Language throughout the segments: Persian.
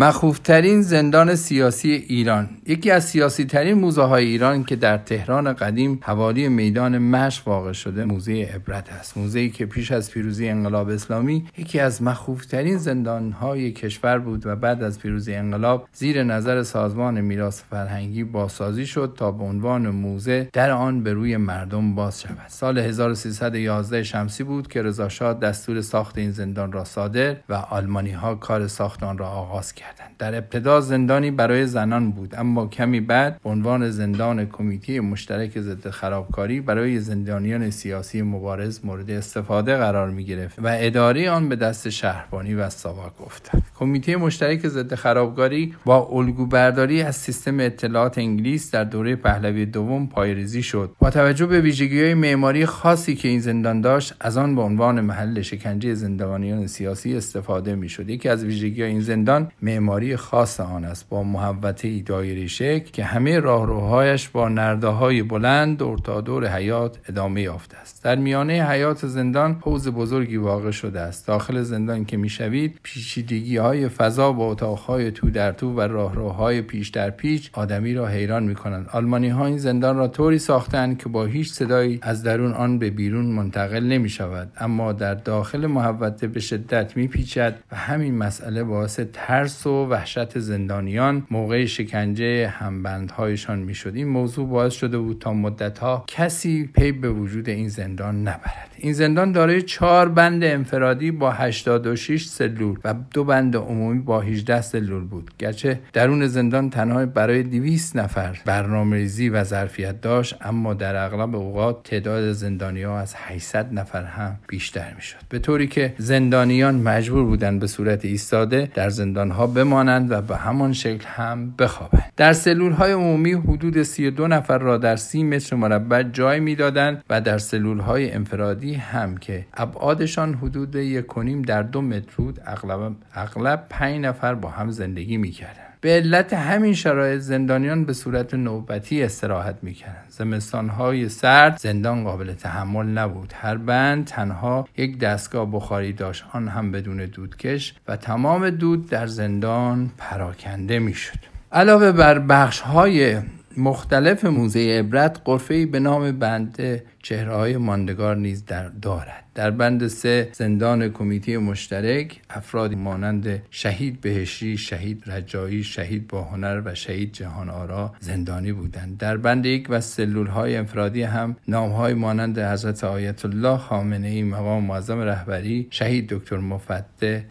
مخوفترین زندان سیاسی ایران. یکی از سیاسی ترین موزه های ایران که در تهران قدیم حوالی میدان مشق واقع شده موزه عبرت است. موزه که پیش از پیروزی انقلاب اسلامی یکی از مخوفترین زندان های کشور بود و بعد از پیروزی انقلاب زیر نظر سازمان میراث فرهنگی بازسازی شد تا به عنوان موزه در آن به روی مردم باز شود. سال 1311 شمسی بود که رضا دستور ساخت این زندان را صادر و آلمانی ها کار ساخت آن را آغاز کرد. در ابتدا زندانی برای زنان بود اما کمی بعد به عنوان زندان کمیته مشترک ضد خرابکاری برای زندانیان سیاسی مبارز مورد استفاده قرار می گرفت و اداره آن به دست شهربانی و ساواک افتاد کمیته مشترک ضد خرابکاری با الگو برداری از سیستم اطلاعات انگلیس در دوره پهلوی دوم پایریزی شد. با توجه به ویژگی های معماری خاصی که این زندان داشت از آن به عنوان محل شکنجه زندانیان سیاسی استفاده می شد یکی از ویژگی این زندان معماری خاص آن است با محوطه دایره شکل که همه راهروهایش با نرده های بلند دور تا دور حیات ادامه یافته است. در میانه حیات زندان حوز بزرگی واقع شده است. داخل زندان که می‌شوید پیچیدگی های فضا با اتاقهای تو در تو و راهروهای پیش در پیش آدمی را حیران می کنند آلمانی ها این زندان را طوری ساختند که با هیچ صدایی از درون آن به بیرون منتقل نمی شود اما در داخل محوطه به شدت می پیچد و همین مسئله باعث ترس و وحشت زندانیان موقع شکنجه همبندهایشان می‌شد. این موضوع باعث شده بود تا مدتها کسی پی به وجود این زندان نبرد. این زندان دارای چهار بند انفرادی با 86 سلول و دو بند عمومی با 18 سلول بود. گرچه درون زندان تنها برای 200 نفر برنامه ریزی و ظرفیت داشت اما در اغلب اوقات تعداد زندانی ها از 800 نفر هم بیشتر می‌شد. به طوری که زندانیان مجبور بودند به صورت ایستاده در زندان ها بمانند و به همان شکل هم بخوابند. در سلول های عمومی حدود 32 نفر را در 30 متر مربع جای می‌دادند و در سلول های انفرادی هم که ابعادشان حدود یک کنیم در دو متر بود اغلب اغلب 5 نفر با هم زندگی می‌کردند. به علت همین شرایط زندانیان به صورت نوبتی استراحت می‌کردند. زمستانهای سرد زندان قابل تحمل نبود. هر بند تنها یک دستگاه بخاری داشت. آن هم بدون دودکش و تمام دود در زندان پراکنده می‌شد. علاوه بر بخش های مختلف موزه عبرت قرفه به نام بند چهره های ماندگار نیز در دارد. در بند سه زندان کمیته مشترک افرادی مانند شهید بهشی شهید رجایی شهید با هنر و شهید جهان آرا زندانی بودند. در بند یک و سلول های انفرادی هم نام های مانند حضرت آیت الله خامنه ای مقام معظم رهبری شهید دکتر مفته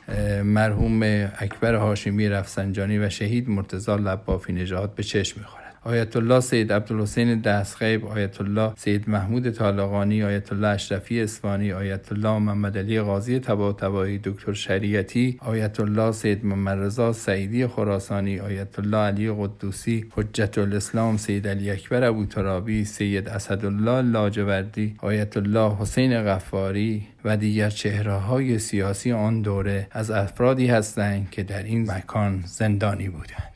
مرحوم اکبر هاشمی رفسنجانی و شهید مرتضی لبافی نژاد به چشم می‌خورد. آیت الله سید عبدالحسین دستخیب آیت الله سید محمود طالقانی آیت الله اشرفی اسفانی آیت الله محمد علی قاضی تبا دکتر شریعتی آیت الله سید محمد رضا سعیدی خراسانی آیت الله علی قدوسی حجت الاسلام سید علی اکبر ابو ترابی سید اسدالله لاجوردی آیت الله حسین غفاری و دیگر چهره های سیاسی آن دوره از افرادی هستند که در این مکان زندانی بودند.